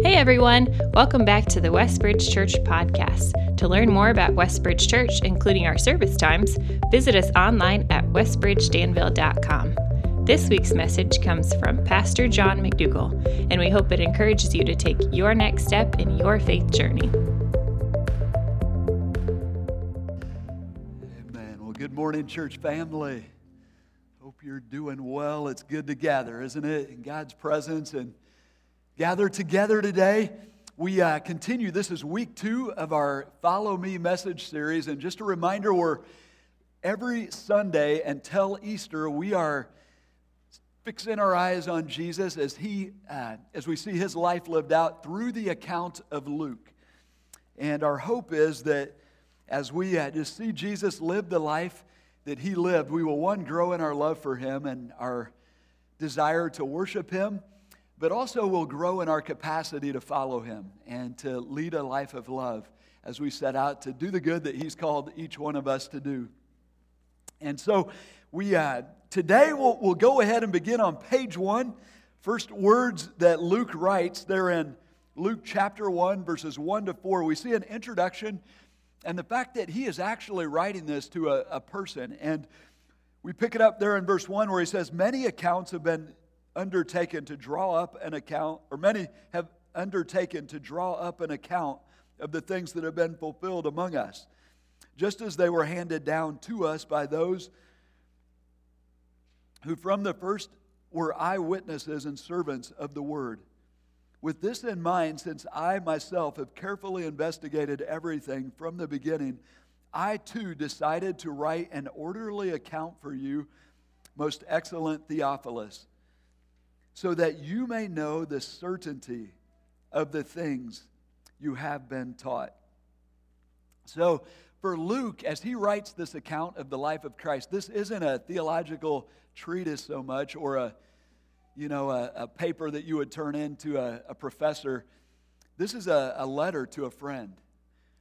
Hey everyone, welcome back to the Westbridge Church podcast. To learn more about Westbridge Church, including our service times, visit us online at westbridgedanville.com. This week's message comes from Pastor John McDougall, and we hope it encourages you to take your next step in your faith journey. Amen. Well, good morning, church family. Hope you're doing well. It's good to gather, isn't it? In God's presence and gather together today. We uh, continue. This is week two of our Follow Me message series. And just a reminder, we're every Sunday until Easter, we are fixing our eyes on Jesus as, he, uh, as we see his life lived out through the account of Luke. And our hope is that as we uh, just see Jesus live the life that he lived, we will, one, grow in our love for him and our desire to worship him but also we'll grow in our capacity to follow him and to lead a life of love as we set out to do the good that he's called each one of us to do. And so we uh, today we'll, we'll go ahead and begin on page one. First words that Luke writes, they're in Luke chapter 1, verses 1 to 4. We see an introduction and the fact that he is actually writing this to a, a person. And we pick it up there in verse 1 where he says, Many accounts have been undertaken to draw up an account, or many have undertaken to draw up an account of the things that have been fulfilled among us, just as they were handed down to us by those who from the first were eyewitnesses and servants of the word. With this in mind, since I myself have carefully investigated everything from the beginning, I too decided to write an orderly account for you, most excellent Theophilus so that you may know the certainty of the things you have been taught. So, for Luke, as he writes this account of the life of Christ, this isn't a theological treatise so much or a, you know, a, a paper that you would turn into a, a professor. This is a, a letter to a friend,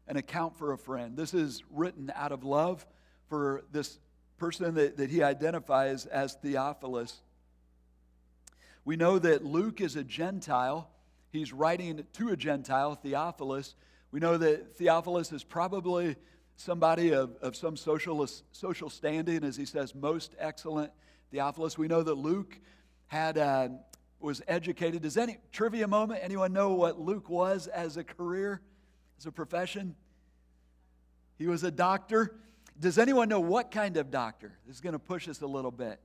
an account for a friend. This is written out of love for this person that, that he identifies as Theophilus. We know that Luke is a Gentile. He's writing to a Gentile, Theophilus. We know that Theophilus is probably somebody of, of some social, social standing, as he says, most excellent Theophilus. We know that Luke had, uh, was educated. Does any, trivia moment, anyone know what Luke was as a career, as a profession? He was a doctor. Does anyone know what kind of doctor? This is going to push us a little bit.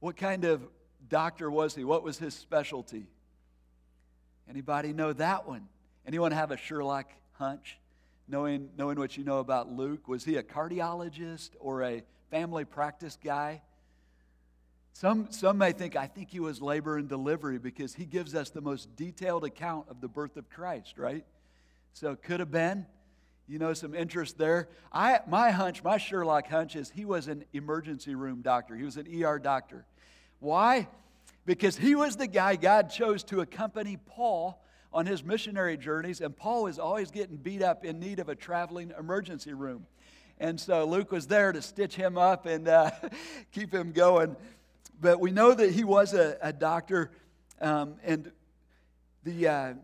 What kind of doctor was he? What was his specialty? Anybody know that one? Anyone have a Sherlock hunch? Knowing, knowing what you know about Luke, was he a cardiologist or a family practice guy? Some, some may think, I think he was labor and delivery because he gives us the most detailed account of the birth of Christ, right? So it could have been, you know, some interest there. I, my hunch, my Sherlock hunch is he was an emergency room doctor, he was an ER doctor. Why? Because he was the guy God chose to accompany Paul on his missionary journeys, and Paul was always getting beat up in need of a traveling emergency room. And so Luke was there to stitch him up and uh, keep him going. But we know that he was a, a doctor. Um, and the uh,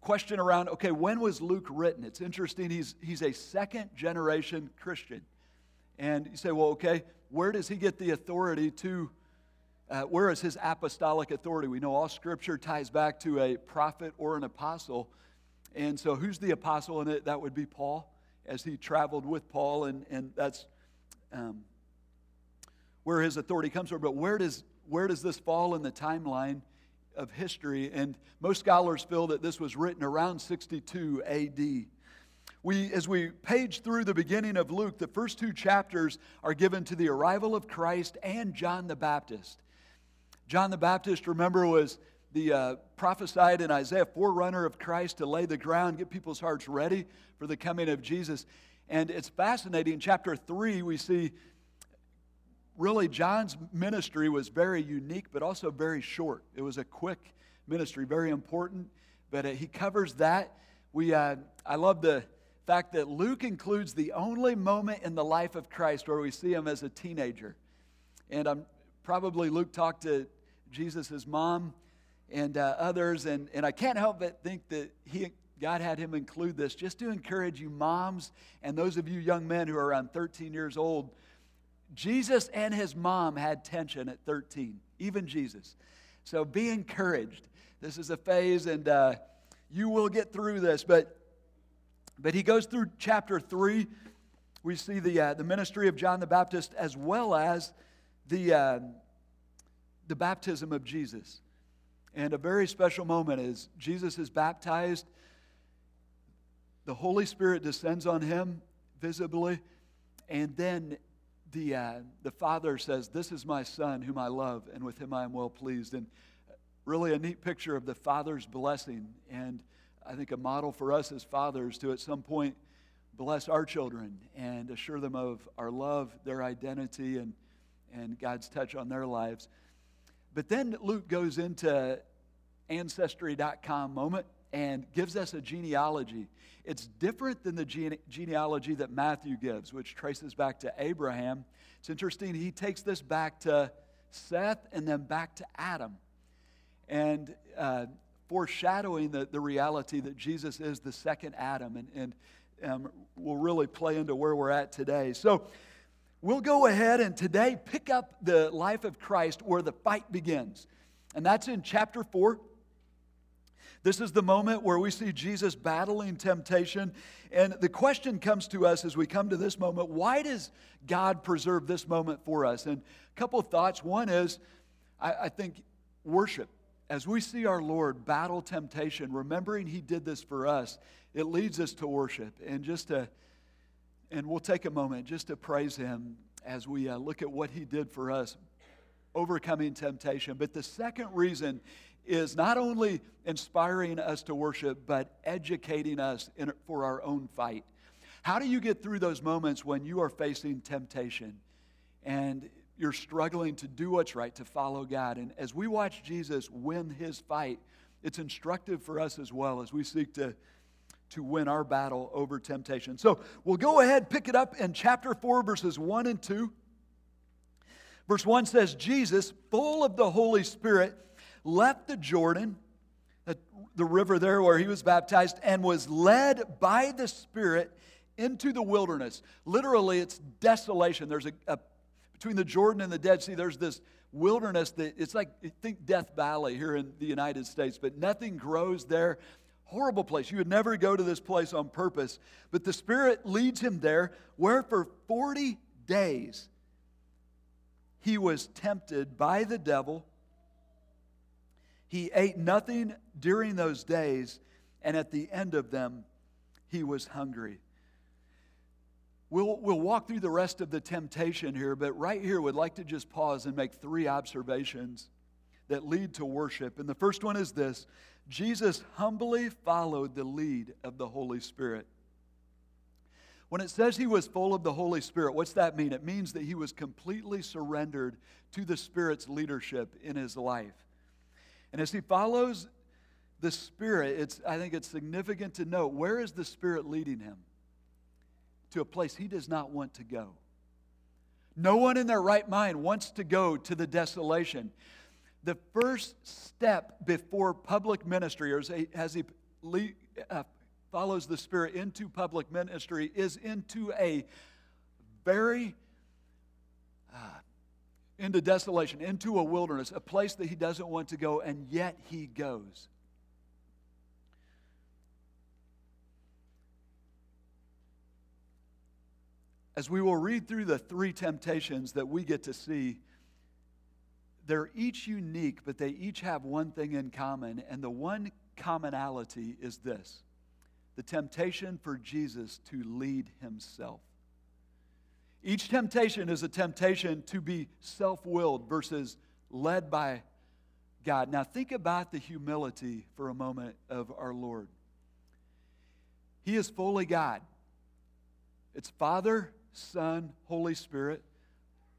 question around okay, when was Luke written? It's interesting. He's, he's a second generation Christian. And you say, well, okay, where does he get the authority to uh, where is his apostolic authority? We know all scripture ties back to a prophet or an apostle. And so, who's the apostle in it? That would be Paul, as he traveled with Paul, and, and that's um, where his authority comes from. But where does, where does this fall in the timeline of history? And most scholars feel that this was written around 62 AD. We, as we page through the beginning of Luke, the first two chapters are given to the arrival of Christ and John the Baptist. John the Baptist, remember, was the uh, prophesied in Isaiah, forerunner of Christ to lay the ground, get people's hearts ready for the coming of Jesus. And it's fascinating. In chapter 3, we see really John's ministry was very unique, but also very short. It was a quick ministry, very important, but uh, he covers that. We, uh, I love the fact that Luke includes the only moment in the life of Christ where we see him as a teenager. And I'm probably Luke talked to Jesus' mom, and uh, others. And, and I can't help but think that he, God had him include this just to encourage you, moms, and those of you young men who are around 13 years old. Jesus and his mom had tension at 13, even Jesus. So be encouraged. This is a phase, and uh, you will get through this. But, but he goes through chapter 3. We see the, uh, the ministry of John the Baptist as well as the, uh, the baptism of Jesus. And a very special moment is Jesus is baptized. The Holy Spirit descends on him visibly. And then the, uh, the Father says, This is my Son whom I love, and with him I am well pleased. And really a neat picture of the Father's blessing. And I think a model for us as fathers to at some point bless our children and assure them of our love, their identity, and, and God's touch on their lives. But then Luke goes into ancestry.com moment and gives us a genealogy. It's different than the gene- genealogy that Matthew gives, which traces back to Abraham. It's interesting, he takes this back to Seth and then back to Adam. And uh, foreshadowing the, the reality that Jesus is the second Adam and, and um, will really play into where we're at today. So we'll go ahead and today pick up the life of Christ where the fight begins. And that's in chapter 4. This is the moment where we see Jesus battling temptation. And the question comes to us as we come to this moment why does God preserve this moment for us? And a couple of thoughts. One is, I, I think, worship. As we see our Lord battle temptation, remembering He did this for us, it leads us to worship. And just to, and we'll take a moment just to praise Him as we uh, look at what He did for us, overcoming temptation. But the second reason is not only inspiring us to worship, but educating us in, for our own fight. How do you get through those moments when you are facing temptation and you're struggling to do what's right, to follow God? And as we watch Jesus win his fight, it's instructive for us as well as we seek to, to win our battle over temptation. So we'll go ahead, pick it up in chapter 4, verses 1 and 2. Verse 1 says, Jesus, full of the Holy Spirit, left the Jordan, the river there where he was baptized, and was led by the Spirit into the wilderness. Literally, it's desolation. There's a, a between the Jordan and the Dead Sea, there's this wilderness that it's like, think Death Valley here in the United States, but nothing grows there. Horrible place. You would never go to this place on purpose. But the Spirit leads him there, where for 40 days he was tempted by the devil he ate nothing during those days, and at the end of them, he was hungry. We'll, we'll walk through the rest of the temptation here, but right here, we'd like to just pause and make three observations that lead to worship. And the first one is this Jesus humbly followed the lead of the Holy Spirit. When it says he was full of the Holy Spirit, what's that mean? It means that he was completely surrendered to the Spirit's leadership in his life. And as he follows the Spirit, it's, I think it's significant to note where is the Spirit leading him? To a place he does not want to go. No one in their right mind wants to go to the desolation. The first step before public ministry, or as he uh, follows the Spirit into public ministry, is into a very uh, into desolation, into a wilderness, a place that he doesn't want to go, and yet he goes. As we will read through the three temptations that we get to see, they're each unique, but they each have one thing in common, and the one commonality is this the temptation for Jesus to lead himself. Each temptation is a temptation to be self willed versus led by God. Now, think about the humility for a moment of our Lord. He is fully God. It's Father, Son, Holy Spirit.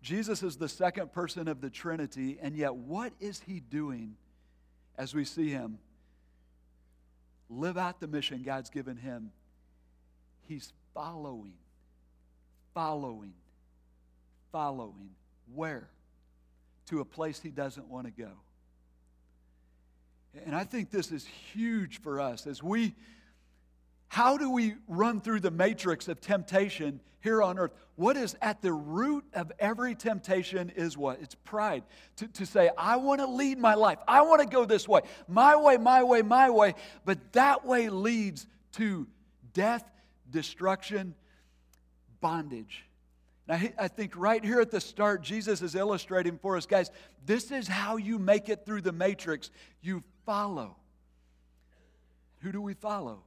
Jesus is the second person of the Trinity, and yet what is he doing as we see him live out the mission God's given him? He's following following, following. Where? To a place he doesn't want to go. And I think this is huge for us as we how do we run through the matrix of temptation here on earth? What is at the root of every temptation is what? It's pride. To, to say, I want to lead my life. I want to go this way. My way, my way, my way. But that way leads to death, destruction, bondage. I, I think right here at the start, Jesus is illustrating for us, guys, this is how you make it through the matrix. You follow. Who do we follow?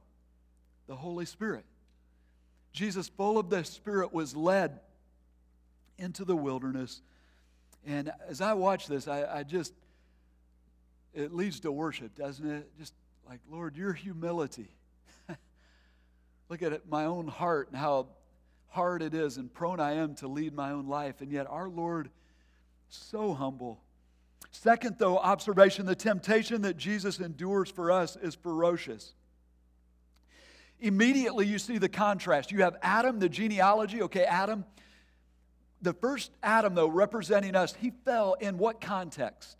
The Holy Spirit. Jesus, full of the Spirit, was led into the wilderness. And as I watch this, I, I just, it leads to worship, doesn't it? Just like, Lord, your humility. Look at it, my own heart and how hard it is and prone I am to lead my own life. And yet, our Lord, so humble. Second, though, observation the temptation that Jesus endures for us is ferocious immediately you see the contrast. You have Adam, the genealogy. Okay, Adam. The first Adam, though, representing us, he fell in what context?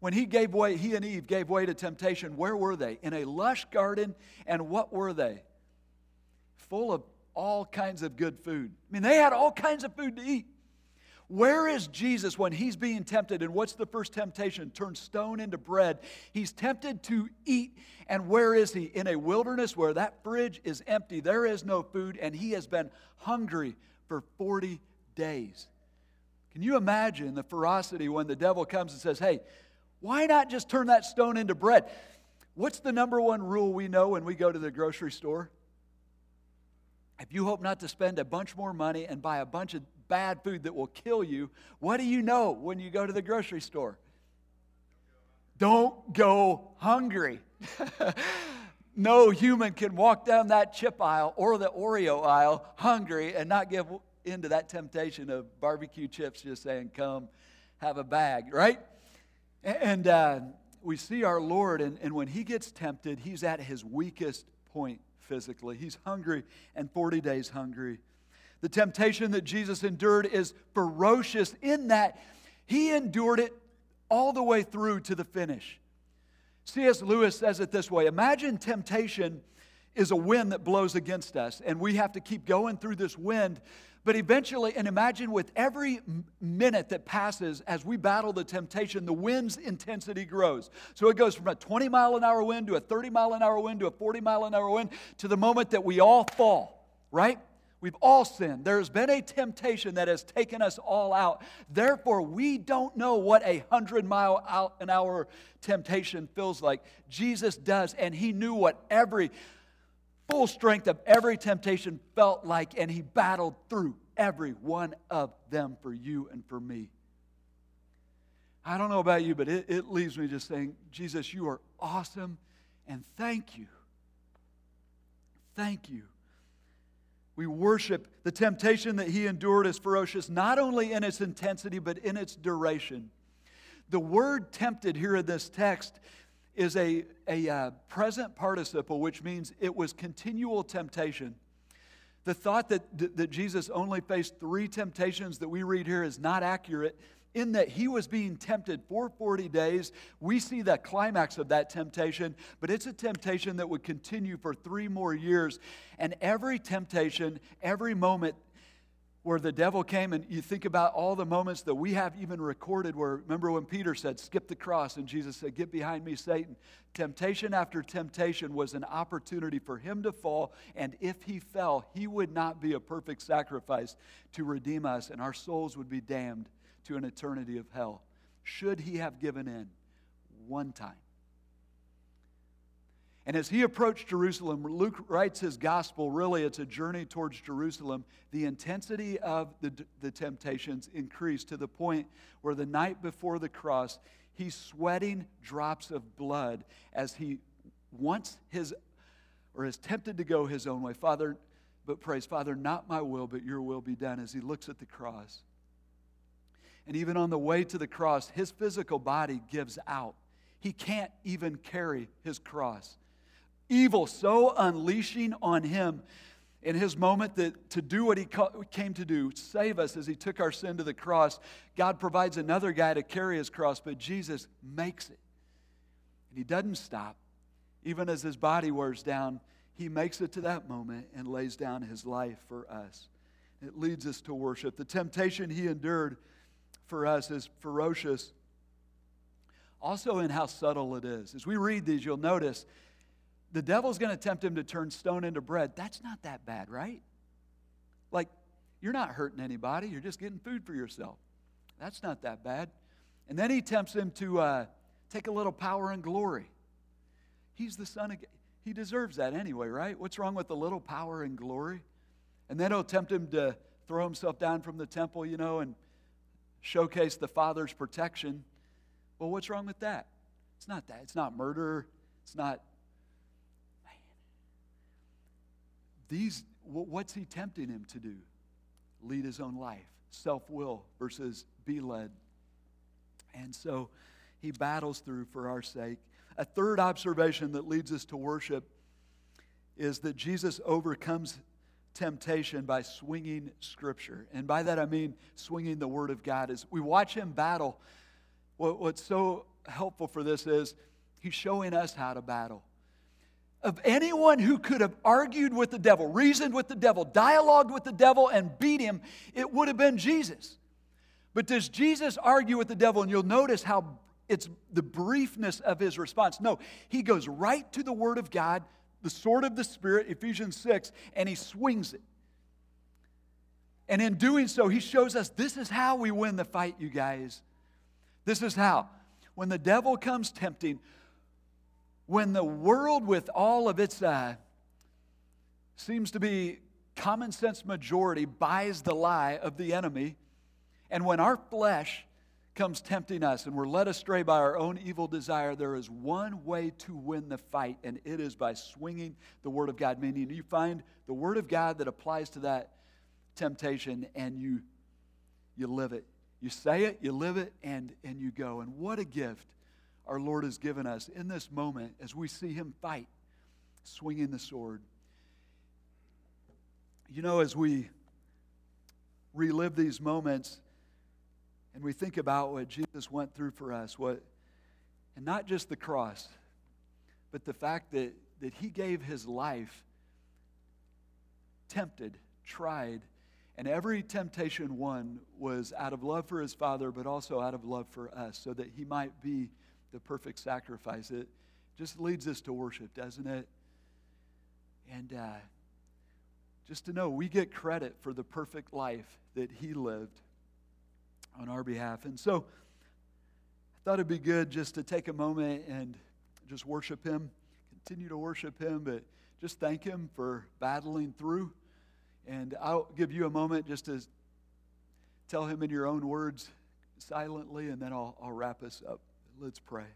When he gave way, he and Eve gave way to temptation, where were they? In a lush garden, and what were they? Full of all kinds of good food. I mean, they had all kinds of food to eat. Where is Jesus when he's being tempted? And what's the first temptation? Turn stone into bread. He's tempted to eat. And where is he? In a wilderness where that fridge is empty. There is no food, and he has been hungry for 40 days. Can you imagine the ferocity when the devil comes and says, Hey, why not just turn that stone into bread? What's the number one rule we know when we go to the grocery store? If you hope not to spend a bunch more money and buy a bunch of bad food that will kill you, what do you know when you go to the grocery store? Don't go hungry. no human can walk down that chip aisle or the Oreo aisle hungry and not give into that temptation of barbecue chips just saying, Come, have a bag, right? And uh, we see our Lord, and, and when he gets tempted, he's at his weakest point physically. He's hungry and 40 days hungry. The temptation that Jesus endured is ferocious in that he endured it all the way through to the finish. C.S. Lewis says it this way Imagine temptation is a wind that blows against us, and we have to keep going through this wind. But eventually, and imagine with every minute that passes as we battle the temptation, the wind's intensity grows. So it goes from a 20 mile an hour wind to a 30 mile an hour wind to a 40 mile an hour wind to the moment that we all fall, right? We've all sinned. There's been a temptation that has taken us all out. Therefore, we don't know what a 100 mile an hour temptation feels like. Jesus does, and he knew what every full strength of every temptation felt like, and he battled through every one of them for you and for me. I don't know about you, but it, it leaves me just saying, Jesus, you are awesome, and thank you. Thank you we worship the temptation that he endured is ferocious, not only in its intensity, but in its duration. The word tempted here in this text is a, a uh, present participle, which means it was continual temptation. The thought that, that Jesus only faced three temptations that we read here is not accurate in that he was being tempted for 40 days. We see the climax of that temptation, but it's a temptation that would continue for three more years. And every temptation, every moment where the devil came, and you think about all the moments that we have even recorded where, remember when Peter said, Skip the cross, and Jesus said, Get behind me, Satan. Temptation after temptation was an opportunity for him to fall, and if he fell, he would not be a perfect sacrifice to redeem us, and our souls would be damned to an eternity of hell. Should he have given in one time? And as he approached Jerusalem, Luke writes his gospel, really, it's a journey towards Jerusalem. The intensity of the, the temptations increased to the point where the night before the cross, he's sweating drops of blood as he wants his, or is tempted to go his own way. Father, but praise, Father, not my will, but your will be done, as he looks at the cross. And even on the way to the cross, his physical body gives out. He can't even carry his cross. Evil so unleashing on him in his moment that to do what he came to do, save us as he took our sin to the cross, God provides another guy to carry his cross, but Jesus makes it. And he doesn't stop. Even as his body wears down, he makes it to that moment and lays down his life for us. It leads us to worship. The temptation he endured for us is ferocious, also in how subtle it is. As we read these, you'll notice the devil's going to tempt him to turn stone into bread. That's not that bad, right? Like, you're not hurting anybody, you're just getting food for yourself. That's not that bad. And then he tempts him to uh, take a little power and glory. He's the son of God. He deserves that anyway, right? What's wrong with a little power and glory? And then he'll tempt him to throw himself down from the temple, you know, and showcase the Father's protection. Well, what's wrong with that? It's not that. It's not murder. It's not. Man. These, what's he tempting him to do? Lead his own life, self will versus be led. And so he battles through for our sake. A third observation that leads us to worship is that Jesus overcomes temptation by swinging Scripture. And by that I mean swinging the Word of God. As we watch him battle, what's so helpful for this is he's showing us how to battle. Of anyone who could have argued with the devil, reasoned with the devil, dialogued with the devil, and beat him, it would have been Jesus. But does Jesus argue with the devil? And you'll notice how it's the briefness of his response. No, he goes right to the Word of God, the sword of the Spirit, Ephesians 6, and he swings it. And in doing so, he shows us this is how we win the fight, you guys. This is how. When the devil comes tempting, when the world, with all of its uh, seems to be common sense majority, buys the lie of the enemy, and when our flesh comes tempting us and we're led astray by our own evil desire, there is one way to win the fight, and it is by swinging the Word of God. Meaning, you find the Word of God that applies to that temptation and you, you live it. You say it, you live it, and, and you go. And what a gift our Lord has given us in this moment as we see Him fight, swinging the sword. You know, as we relive these moments, and we think about what Jesus went through for us, what, and not just the cross, but the fact that, that he gave his life, tempted, tried, and every temptation won was out of love for his Father, but also out of love for us, so that he might be the perfect sacrifice. It just leads us to worship, doesn't it? And uh, just to know we get credit for the perfect life that he lived on our behalf. And so I thought it'd be good just to take a moment and just worship Him, continue to worship Him, but just thank Him for battling through. And I'll give you a moment just to tell Him in your own words silently, and then I'll, I'll wrap us up. Let's pray.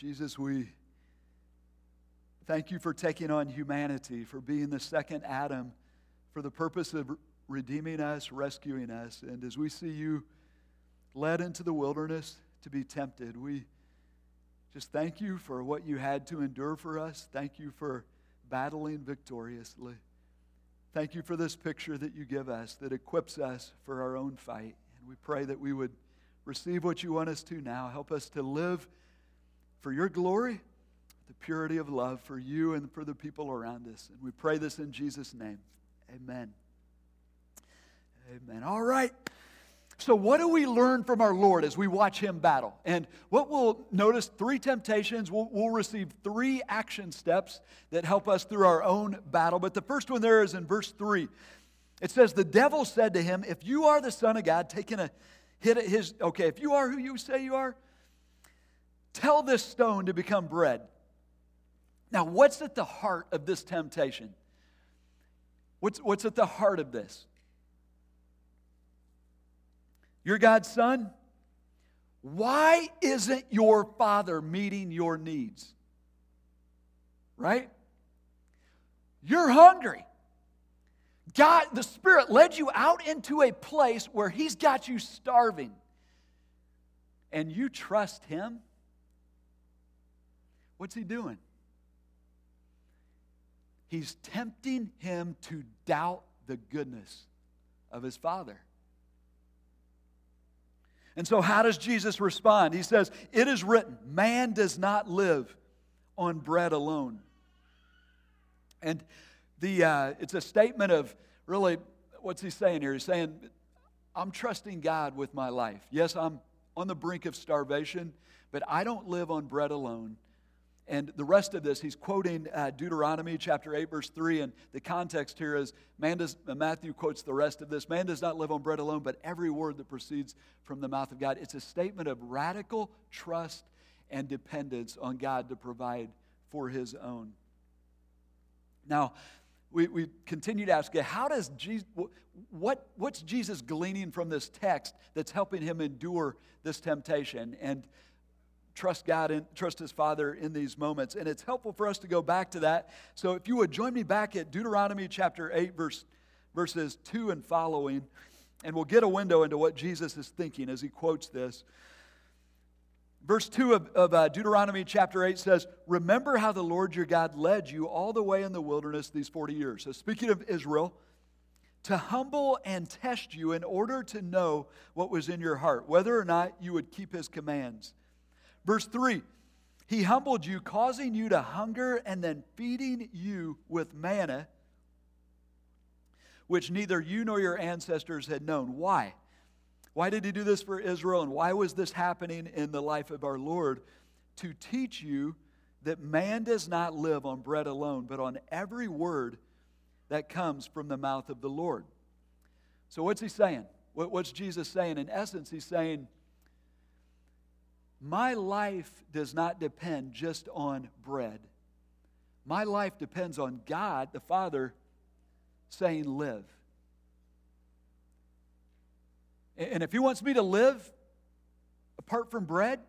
Jesus, we thank you for taking on humanity, for being the second Adam, for the purpose of redeeming us, rescuing us. And as we see you led into the wilderness to be tempted, we just thank you for what you had to endure for us. Thank you for battling victoriously. Thank you for this picture that you give us that equips us for our own fight. And we pray that we would receive what you want us to now. Help us to live for your glory, the purity of love for you and for the people around us. And we pray this in Jesus' name. Amen. Amen. All right. So, what do we learn from our Lord as we watch him battle? And what we'll notice three temptations, we'll, we'll, receive three action steps that help us through our own battle. But the first one there is in verse 3. It says, The devil said to him, If you are the Son of God, taking a hit at his, okay, if you are who you say you are, Tell this stone to become bread. Now, what's at the heart of this temptation? What's, what's at the heart of this? You're God's son? Why isn't your father meeting your needs? Right? You're hungry. God, the Spirit led you out into a place where He's got you starving. And you trust Him? What's he doing? He's tempting him to doubt the goodness of his Father. And so, how does Jesus respond? He says, It is written, man does not live on bread alone. And the, uh, it's a statement of really, what's he saying here? He's saying, I'm trusting God with my life. Yes, I'm on the brink of starvation, but I don't live on bread alone. And the rest of this, he's quoting uh, Deuteronomy chapter 8, verse 3. And the context here is man does, uh, Matthew quotes the rest of this man does not live on bread alone, but every word that proceeds from the mouth of God. It's a statement of radical trust and dependence on God to provide for his own. Now, we, we continue to ask, how does Jesus, what, what's Jesus gleaning from this text that's helping him endure this temptation? And trust God and trust his Father in these moments. And it's helpful for us to go back to that. So if you would join me back at Deuteronomy chapter 8, verse, verses 2 and following, and we'll get a window into what Jesus is thinking as he quotes this. Verse 2 of, of uh, Deuteronomy chapter 8 says, Remember how the Lord your God led you all the way in the wilderness these 40 years. So, speaking of Israel, to humble and test you in order to know what was in your heart, whether or not you would keep his commands. Verse 3 He humbled you, causing you to hunger, and then feeding you with manna, which neither you nor your ancestors had known. Why? Why did he do this for Israel, and why was this happening in the life of our Lord? To teach you that man does not live on bread alone, but on every word that comes from the mouth of the Lord. So, what's he saying? What's Jesus saying? In essence, he's saying, my life does not depend just on bread. My life depends on God, the Father, saying, Live. And if He wants me to live apart from bread,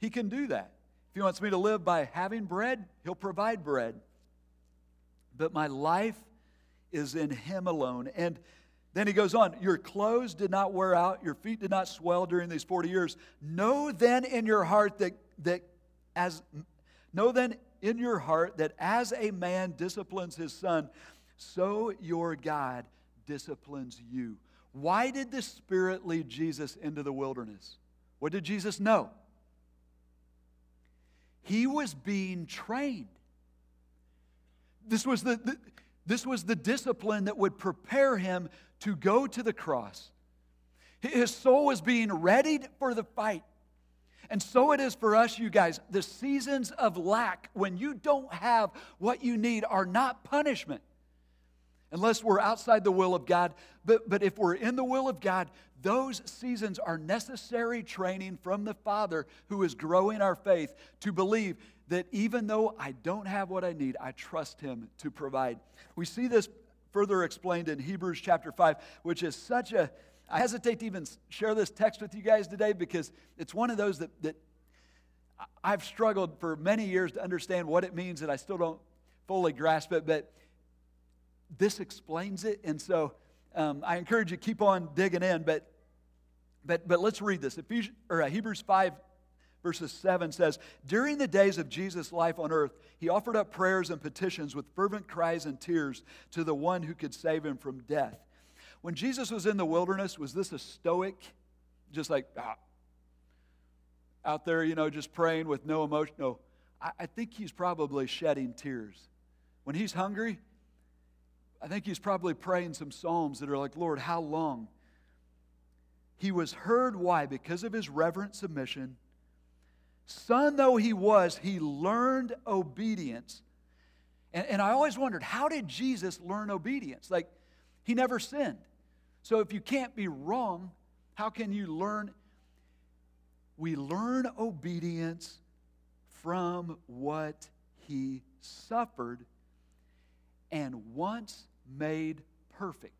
He can do that. If He wants me to live by having bread, He'll provide bread. But my life is in Him alone. And then he goes on, Your clothes did not wear out, your feet did not swell during these 40 years. Know then in your heart that, that as know then in your heart that as a man disciplines his son, so your God disciplines you. Why did the Spirit lead Jesus into the wilderness? What did Jesus know? He was being trained. This was the, the this was the discipline that would prepare him to go to the cross. His soul was being readied for the fight. And so it is for us, you guys. The seasons of lack, when you don't have what you need, are not punishment. Unless we're outside the will of God. But, but if we're in the will of God, those seasons are necessary training from the Father who is growing our faith to believe that even though I don't have what I need, I trust Him to provide. We see this further explained in Hebrews chapter 5, which is such a, I hesitate to even share this text with you guys today because it's one of those that, that I've struggled for many years to understand what it means, and I still don't fully grasp it, but this explains it. And so um, I encourage you keep on digging in, but, but, but let's read this. Ephesians, or, uh, Hebrews 5 verses 7 says, During the days of Jesus' life on earth, he offered up prayers and petitions with fervent cries and tears to the one who could save him from death. When Jesus was in the wilderness, was this a stoic, just like ah, out there, you know, just praying with no emotion? No, I, I think he's probably shedding tears. When he's hungry, I think he's probably praying some psalms that are like, Lord, how long? He was heard. Why? Because of his reverent submission Son though he was, he learned obedience. And, and I always wondered, how did Jesus learn obedience? Like, he never sinned. So if you can't be wrong, how can you learn? We learn obedience from what he suffered and once made perfect.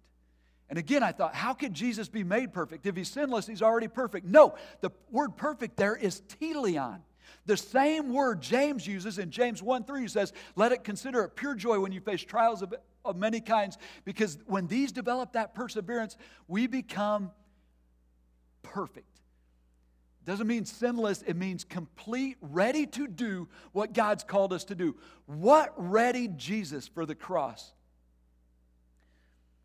And again, I thought, how could Jesus be made perfect? If he's sinless, he's already perfect. No, the word perfect there is teleon. The same word James uses in James 1 3 says, Let it consider it pure joy when you face trials of, of many kinds, because when these develop that perseverance, we become perfect. Doesn't mean sinless, it means complete, ready to do what God's called us to do. What readied Jesus for the cross?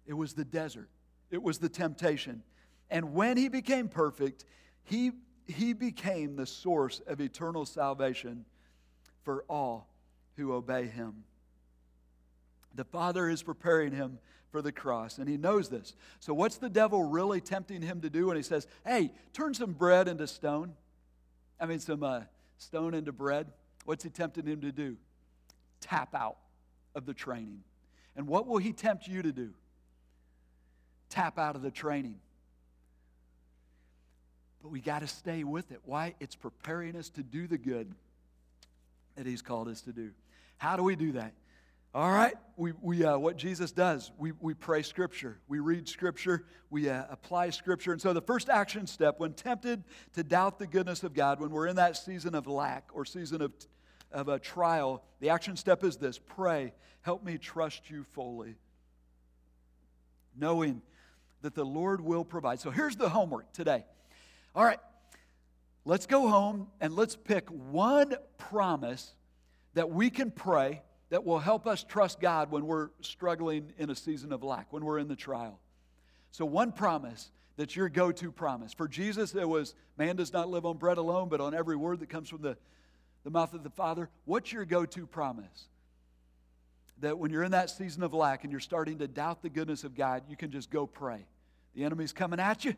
It was the desert, it was the temptation. And when he became perfect, he, he became the source of eternal salvation for all who obey him. The Father is preparing him for the cross, and he knows this. So, what's the devil really tempting him to do when he says, Hey, turn some bread into stone? I mean, some uh, stone into bread. What's he tempting him to do? Tap out of the training. And what will he tempt you to do? Tap out of the training. But we got to stay with it. Why? It's preparing us to do the good that he's called us to do. How do we do that? All right, we, we, uh, what Jesus does, we, we pray Scripture, we read Scripture, we uh, apply Scripture. And so the first action step, when tempted to doubt the goodness of God, when we're in that season of lack or season of, of a trial, the action step is this pray, help me trust you fully, knowing that the Lord will provide. So here's the homework today. All right, let's go home and let's pick one promise that we can pray that will help us trust God when we're struggling in a season of lack, when we're in the trial. So, one promise that's your go to promise. For Jesus, it was man does not live on bread alone, but on every word that comes from the, the mouth of the Father. What's your go to promise? That when you're in that season of lack and you're starting to doubt the goodness of God, you can just go pray. The enemy's coming at you.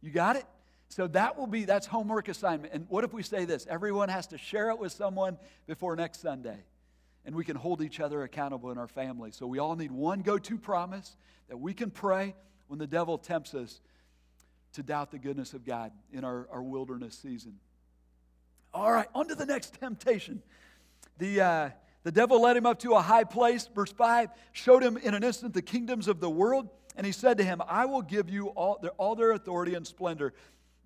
You got it? So that will be that's homework assignment. And what if we say this? Everyone has to share it with someone before next Sunday and we can hold each other accountable in our family. So we all need one go to promise that we can pray when the devil tempts us to doubt the goodness of God in our, our wilderness season. All right, on to the next temptation. The, uh, the devil led him up to a high place, verse 5, showed him in an instant the kingdoms of the world, and he said to him, I will give you all their, all their authority and splendor.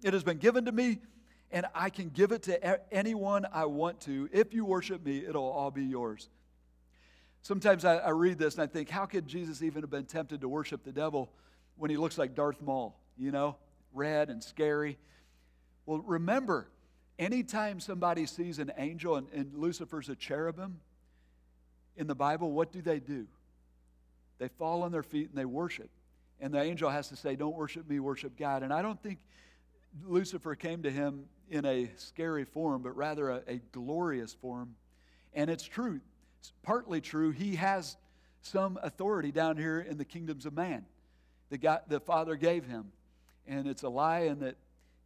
It has been given to me and I can give it to anyone I want to. If you worship me, it'll all be yours. Sometimes I, I, read this and I think, how could Jesus even have been tempted to worship the devil when he looks like Darth Maul, you know, red and scary? Well, remember, anytime somebody sees an angel and, and Lucifer's a cherubim in the Bible, what do they do? They fall on their feet and they worship. And the angel has to say, Don't worship me, worship God. And I don't think Lucifer came to him in a scary form, but rather a, a glorious form. And it's true, it's partly true. He has some authority down here in the kingdoms of man that God, the Father gave him. And it's a lie, and that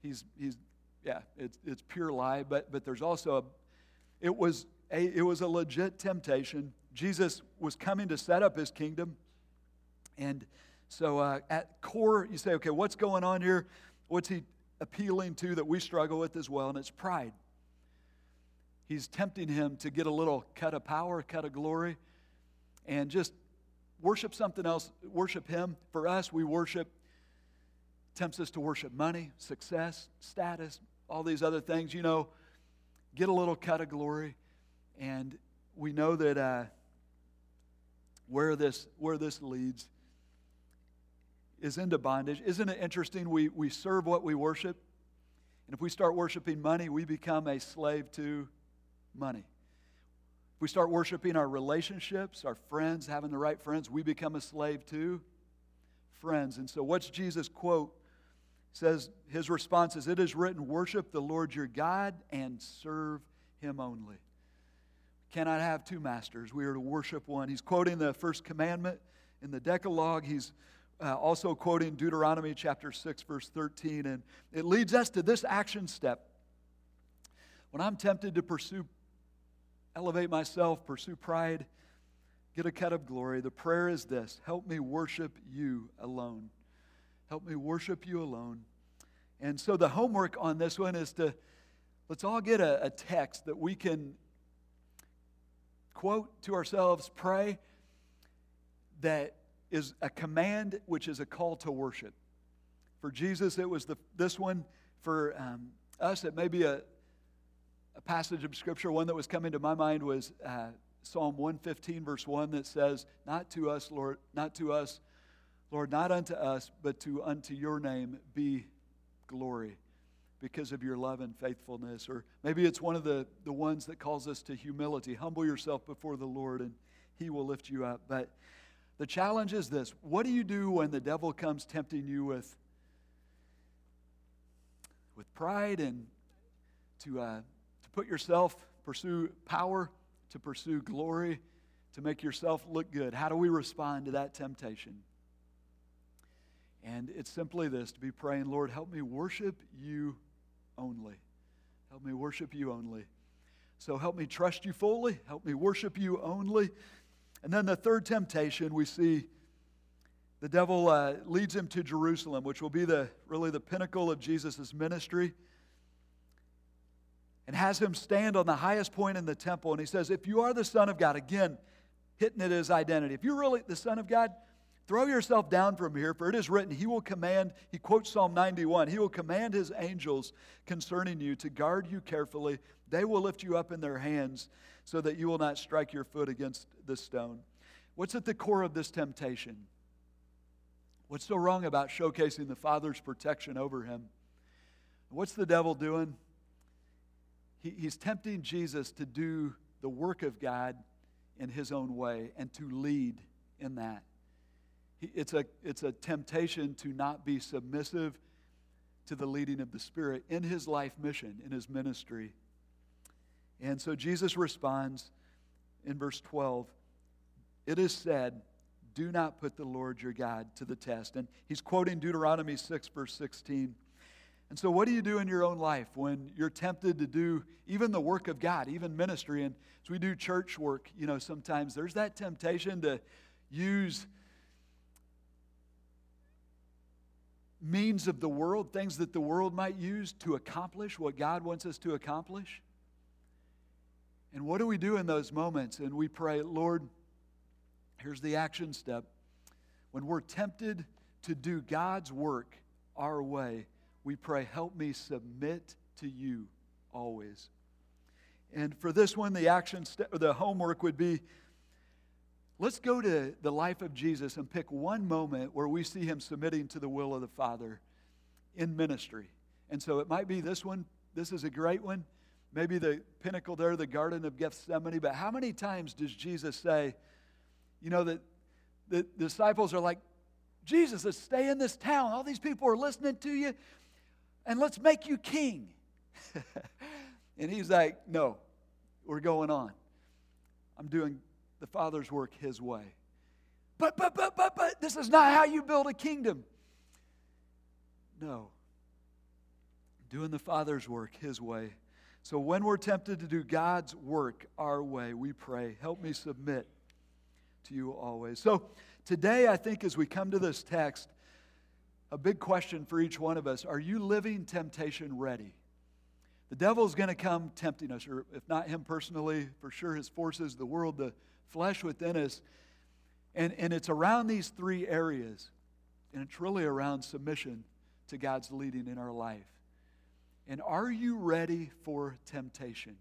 he's, he's yeah, it's, it's pure lie, but, but there's also a, it was a, it was a legit temptation. Jesus was coming to set up his kingdom. And so uh, at core, you say, okay, what's going on here? What's he appealing to that we struggle with as well, and it's pride. He's tempting him to get a little cut of power, cut of glory, and just worship something else, worship him. For us, we worship, tempts us to worship money, success, status, all these other things. You know, get a little cut of glory. And we know that uh, where, this, where this leads is into bondage. Isn't it interesting? We, we serve what we worship. And if we start worshiping money, we become a slave to money. If we start worshiping our relationships, our friends, having the right friends, we become a slave to friends. And so, what's Jesus' quote? says his response is, It is written, worship the Lord your God and serve him only. Cannot have two masters. We are to worship one. He's quoting the first commandment in the Decalogue. He's uh, also quoting Deuteronomy chapter 6, verse 13. And it leads us to this action step. When I'm tempted to pursue, elevate myself, pursue pride, get a cut of glory, the prayer is this Help me worship you alone. Help me worship you alone. And so the homework on this one is to let's all get a, a text that we can quote to ourselves, pray that is a command which is a call to worship. For Jesus, it was the, this one. For um, us, it may be a, a passage of Scripture. One that was coming to my mind was uh, Psalm 115, verse 1, that says, Not to us, Lord, not to us, Lord, not unto us, but to unto your name be glory. Because of your love and faithfulness. Or maybe it's one of the, the ones that calls us to humility. Humble yourself before the Lord, and He will lift you up. But the challenge is this what do you do when the devil comes tempting you with, with pride and to, uh, to put yourself, pursue power, to pursue glory, to make yourself look good? How do we respond to that temptation? And it's simply this to be praying, Lord, help me worship you only. Help me worship you only. So help me trust you fully. Help me worship you only. And then the third temptation, we see the devil uh, leads him to Jerusalem, which will be the, really the pinnacle of Jesus' ministry, and has him stand on the highest point in the temple. And he says, If you are the Son of God, again, hitting at his identity, if you're really the Son of God, Throw yourself down from here, for it is written, He will command, he quotes Psalm 91, He will command His angels concerning you to guard you carefully. They will lift you up in their hands so that you will not strike your foot against the stone. What's at the core of this temptation? What's so wrong about showcasing the Father's protection over him? What's the devil doing? He, he's tempting Jesus to do the work of God in his own way and to lead in that it's a, it's a temptation to not be submissive to the leading of the Spirit in his life mission, in his ministry. And so Jesus responds in verse 12 It is said, Do not put the Lord your God to the test. And he's quoting Deuteronomy 6, verse 16. And so, what do you do in your own life when you're tempted to do even the work of God, even ministry? And as we do church work, you know, sometimes there's that temptation to use means of the world, things that the world might use to accomplish what God wants us to accomplish. And what do we do in those moments? And we pray, Lord, here's the action step. When we're tempted to do God's work our way, we pray, help me submit to you always. And for this one, the action step, the homework would be Let's go to the life of Jesus and pick one moment where we see him submitting to the will of the Father in ministry. And so it might be this one. This is a great one. Maybe the pinnacle there, the Garden of Gethsemane. But how many times does Jesus say, you know, that the disciples are like, Jesus, let's stay in this town. All these people are listening to you, and let's make you king. and he's like, no, we're going on. I'm doing the Father's work His way. But, but, but, but, but, this is not how you build a kingdom. No. Doing the Father's work His way. So when we're tempted to do God's work our way, we pray, help me submit to you always. So today, I think as we come to this text, a big question for each one of us are you living temptation ready? The devil's going to come tempting us, or if not him personally, for sure his forces, the world, the flesh within us. And, and it's around these three areas. And it's really around submission to God's leading in our life. And are you ready for temptation?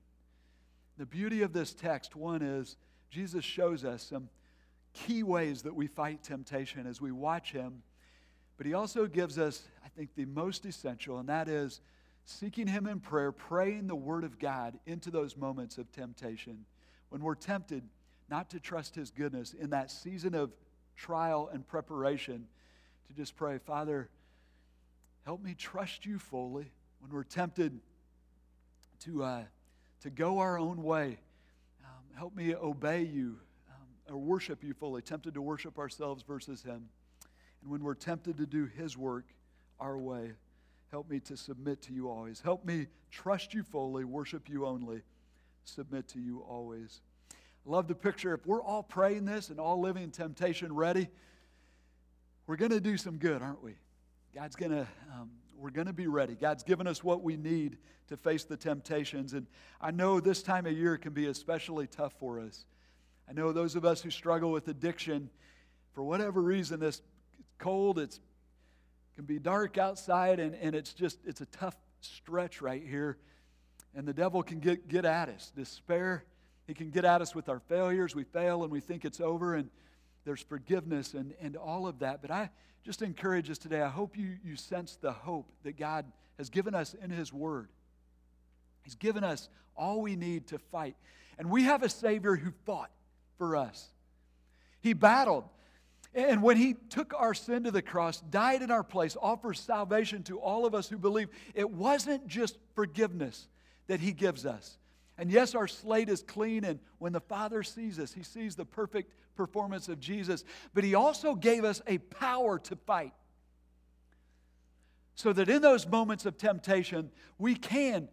The beauty of this text, one is Jesus shows us some key ways that we fight temptation as we watch him. But he also gives us, I think, the most essential, and that is seeking him in prayer, praying the word of God into those moments of temptation. When we're tempted, not to trust His goodness in that season of trial and preparation, to just pray, Father, help me trust you fully when we're tempted to, uh, to go our own way. Um, help me obey you um, or worship you fully, tempted to worship ourselves versus Him. And when we're tempted to do His work our way, help me to submit to you always. Help me trust you fully, worship you only, submit to you always. Love the picture. If we're all praying this and all living in temptation ready, we're going to do some good, aren't we? God's going to, um, we're going to be ready. God's given us what we need to face the temptations. And I know this time of year can be especially tough for us. I know those of us who struggle with addiction, for whatever reason, it's cold, it's can be dark outside, and, and it's just, it's a tough stretch right here. And the devil can get, get at us. Despair he can get at us with our failures. We fail and we think it's over, and there's forgiveness and, and all of that. But I just encourage us today. I hope you, you sense the hope that God has given us in His Word. He's given us all we need to fight. And we have a Savior who fought for us. He battled. And when He took our sin to the cross, died in our place, offers salvation to all of us who believe, it wasn't just forgiveness that He gives us. And yes, our slate is clean, and when the Father sees us, He sees the perfect performance of Jesus. But He also gave us a power to fight. So that in those moments of temptation, we can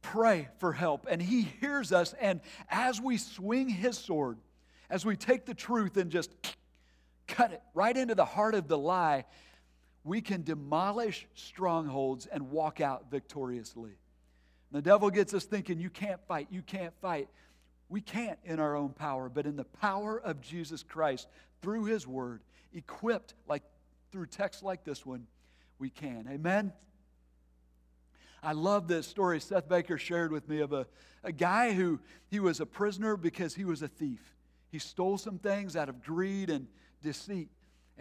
pray for help. And He hears us. And as we swing His sword, as we take the truth and just cut it right into the heart of the lie, we can demolish strongholds and walk out victoriously. The devil gets us thinking, you can't fight, you can't fight. We can't in our own power, but in the power of Jesus Christ, through his word, equipped like through texts like this one, we can. Amen? I love this story Seth Baker shared with me of a, a guy who he was a prisoner because he was a thief. He stole some things out of greed and deceit,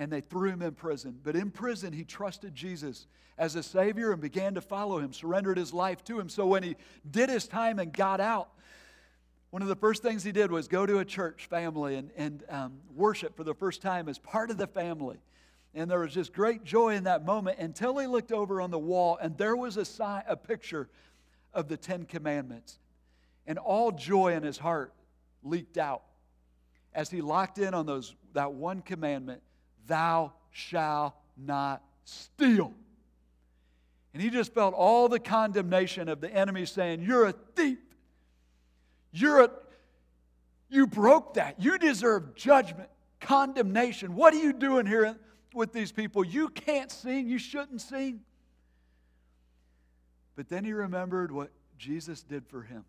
and they threw him in prison. But in prison, he trusted Jesus as a Savior and began to follow him, surrendered his life to him. So when he did his time and got out, one of the first things he did was go to a church family and, and um, worship for the first time as part of the family. And there was just great joy in that moment until he looked over on the wall and there was a, sign, a picture of the Ten Commandments. And all joy in his heart leaked out as he locked in on those, that one commandment Thou shalt not steal. And he just felt all the condemnation of the enemy saying, You're a thief. You're a, you broke that. You deserve judgment, condemnation. What are you doing here with these people. You can't sing, you shouldn't sing. But then he remembered what Jesus did for him.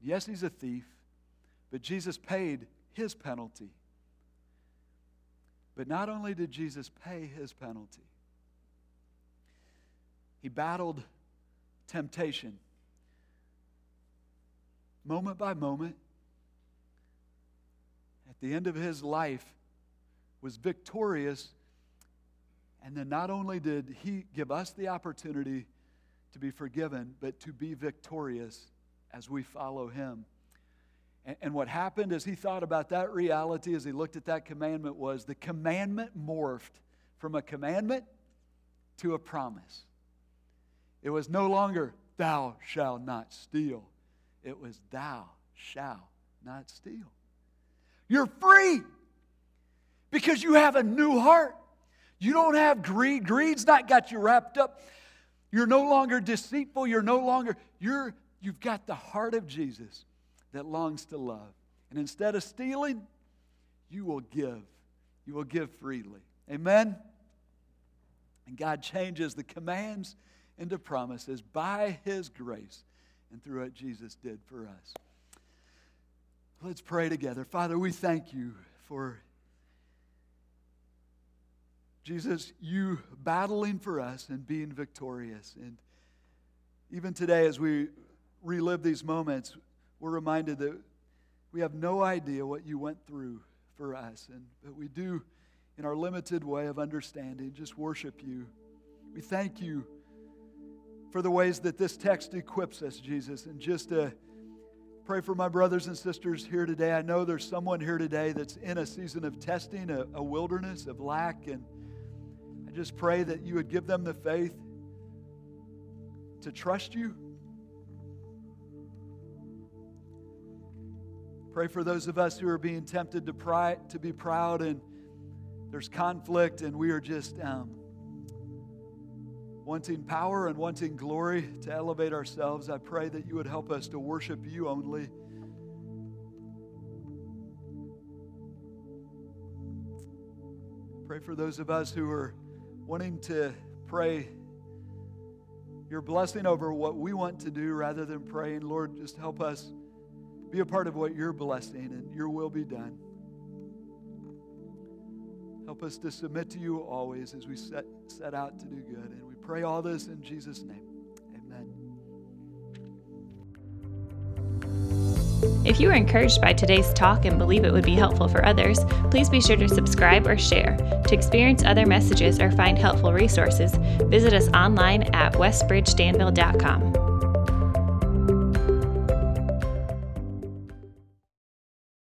Yes, he's a thief, but Jesus paid his penalty. But not only did Jesus pay his penalty, he battled temptation moment by moment. At the end of his life, was victorious. And then not only did he give us the opportunity to be forgiven, but to be victorious as we follow him. And, and what happened as he thought about that reality, as he looked at that commandment, was the commandment morphed from a commandment to a promise. It was no longer, thou shalt not steal. It was, thou shalt not steal. You're free because you have a new heart. You don't have greed. Greed's not got you wrapped up. You're no longer deceitful. You're no longer, you're, you've got the heart of Jesus that longs to love. And instead of stealing, you will give. You will give freely. Amen? And God changes the commands into promises by His grace and through what Jesus did for us. Let's pray together. Father, we thank you for Jesus, you battling for us and being victorious. And even today, as we relive these moments, we're reminded that we have no idea what you went through for us. And but we do, in our limited way of understanding, just worship you. We thank you for the ways that this text equips us, Jesus. And just to pray for my brothers and sisters here today. I know there's someone here today that's in a season of testing, a, a wilderness of lack and I just pray that you would give them the faith to trust you. Pray for those of us who are being tempted to, pry, to be proud and there's conflict and we are just um, wanting power and wanting glory to elevate ourselves. I pray that you would help us to worship you only. Pray for those of us who are wanting to pray your blessing over what we want to do rather than praying, Lord, just help us be a part of what you're blessing and your will be done. Help us to submit to you always as we set, set out to do good. And we pray all this in Jesus' name. Amen. If you were encouraged by today's talk and believe it would be helpful for others, please be sure to subscribe or share. To experience other messages or find helpful resources, visit us online at westbridgedanville.com.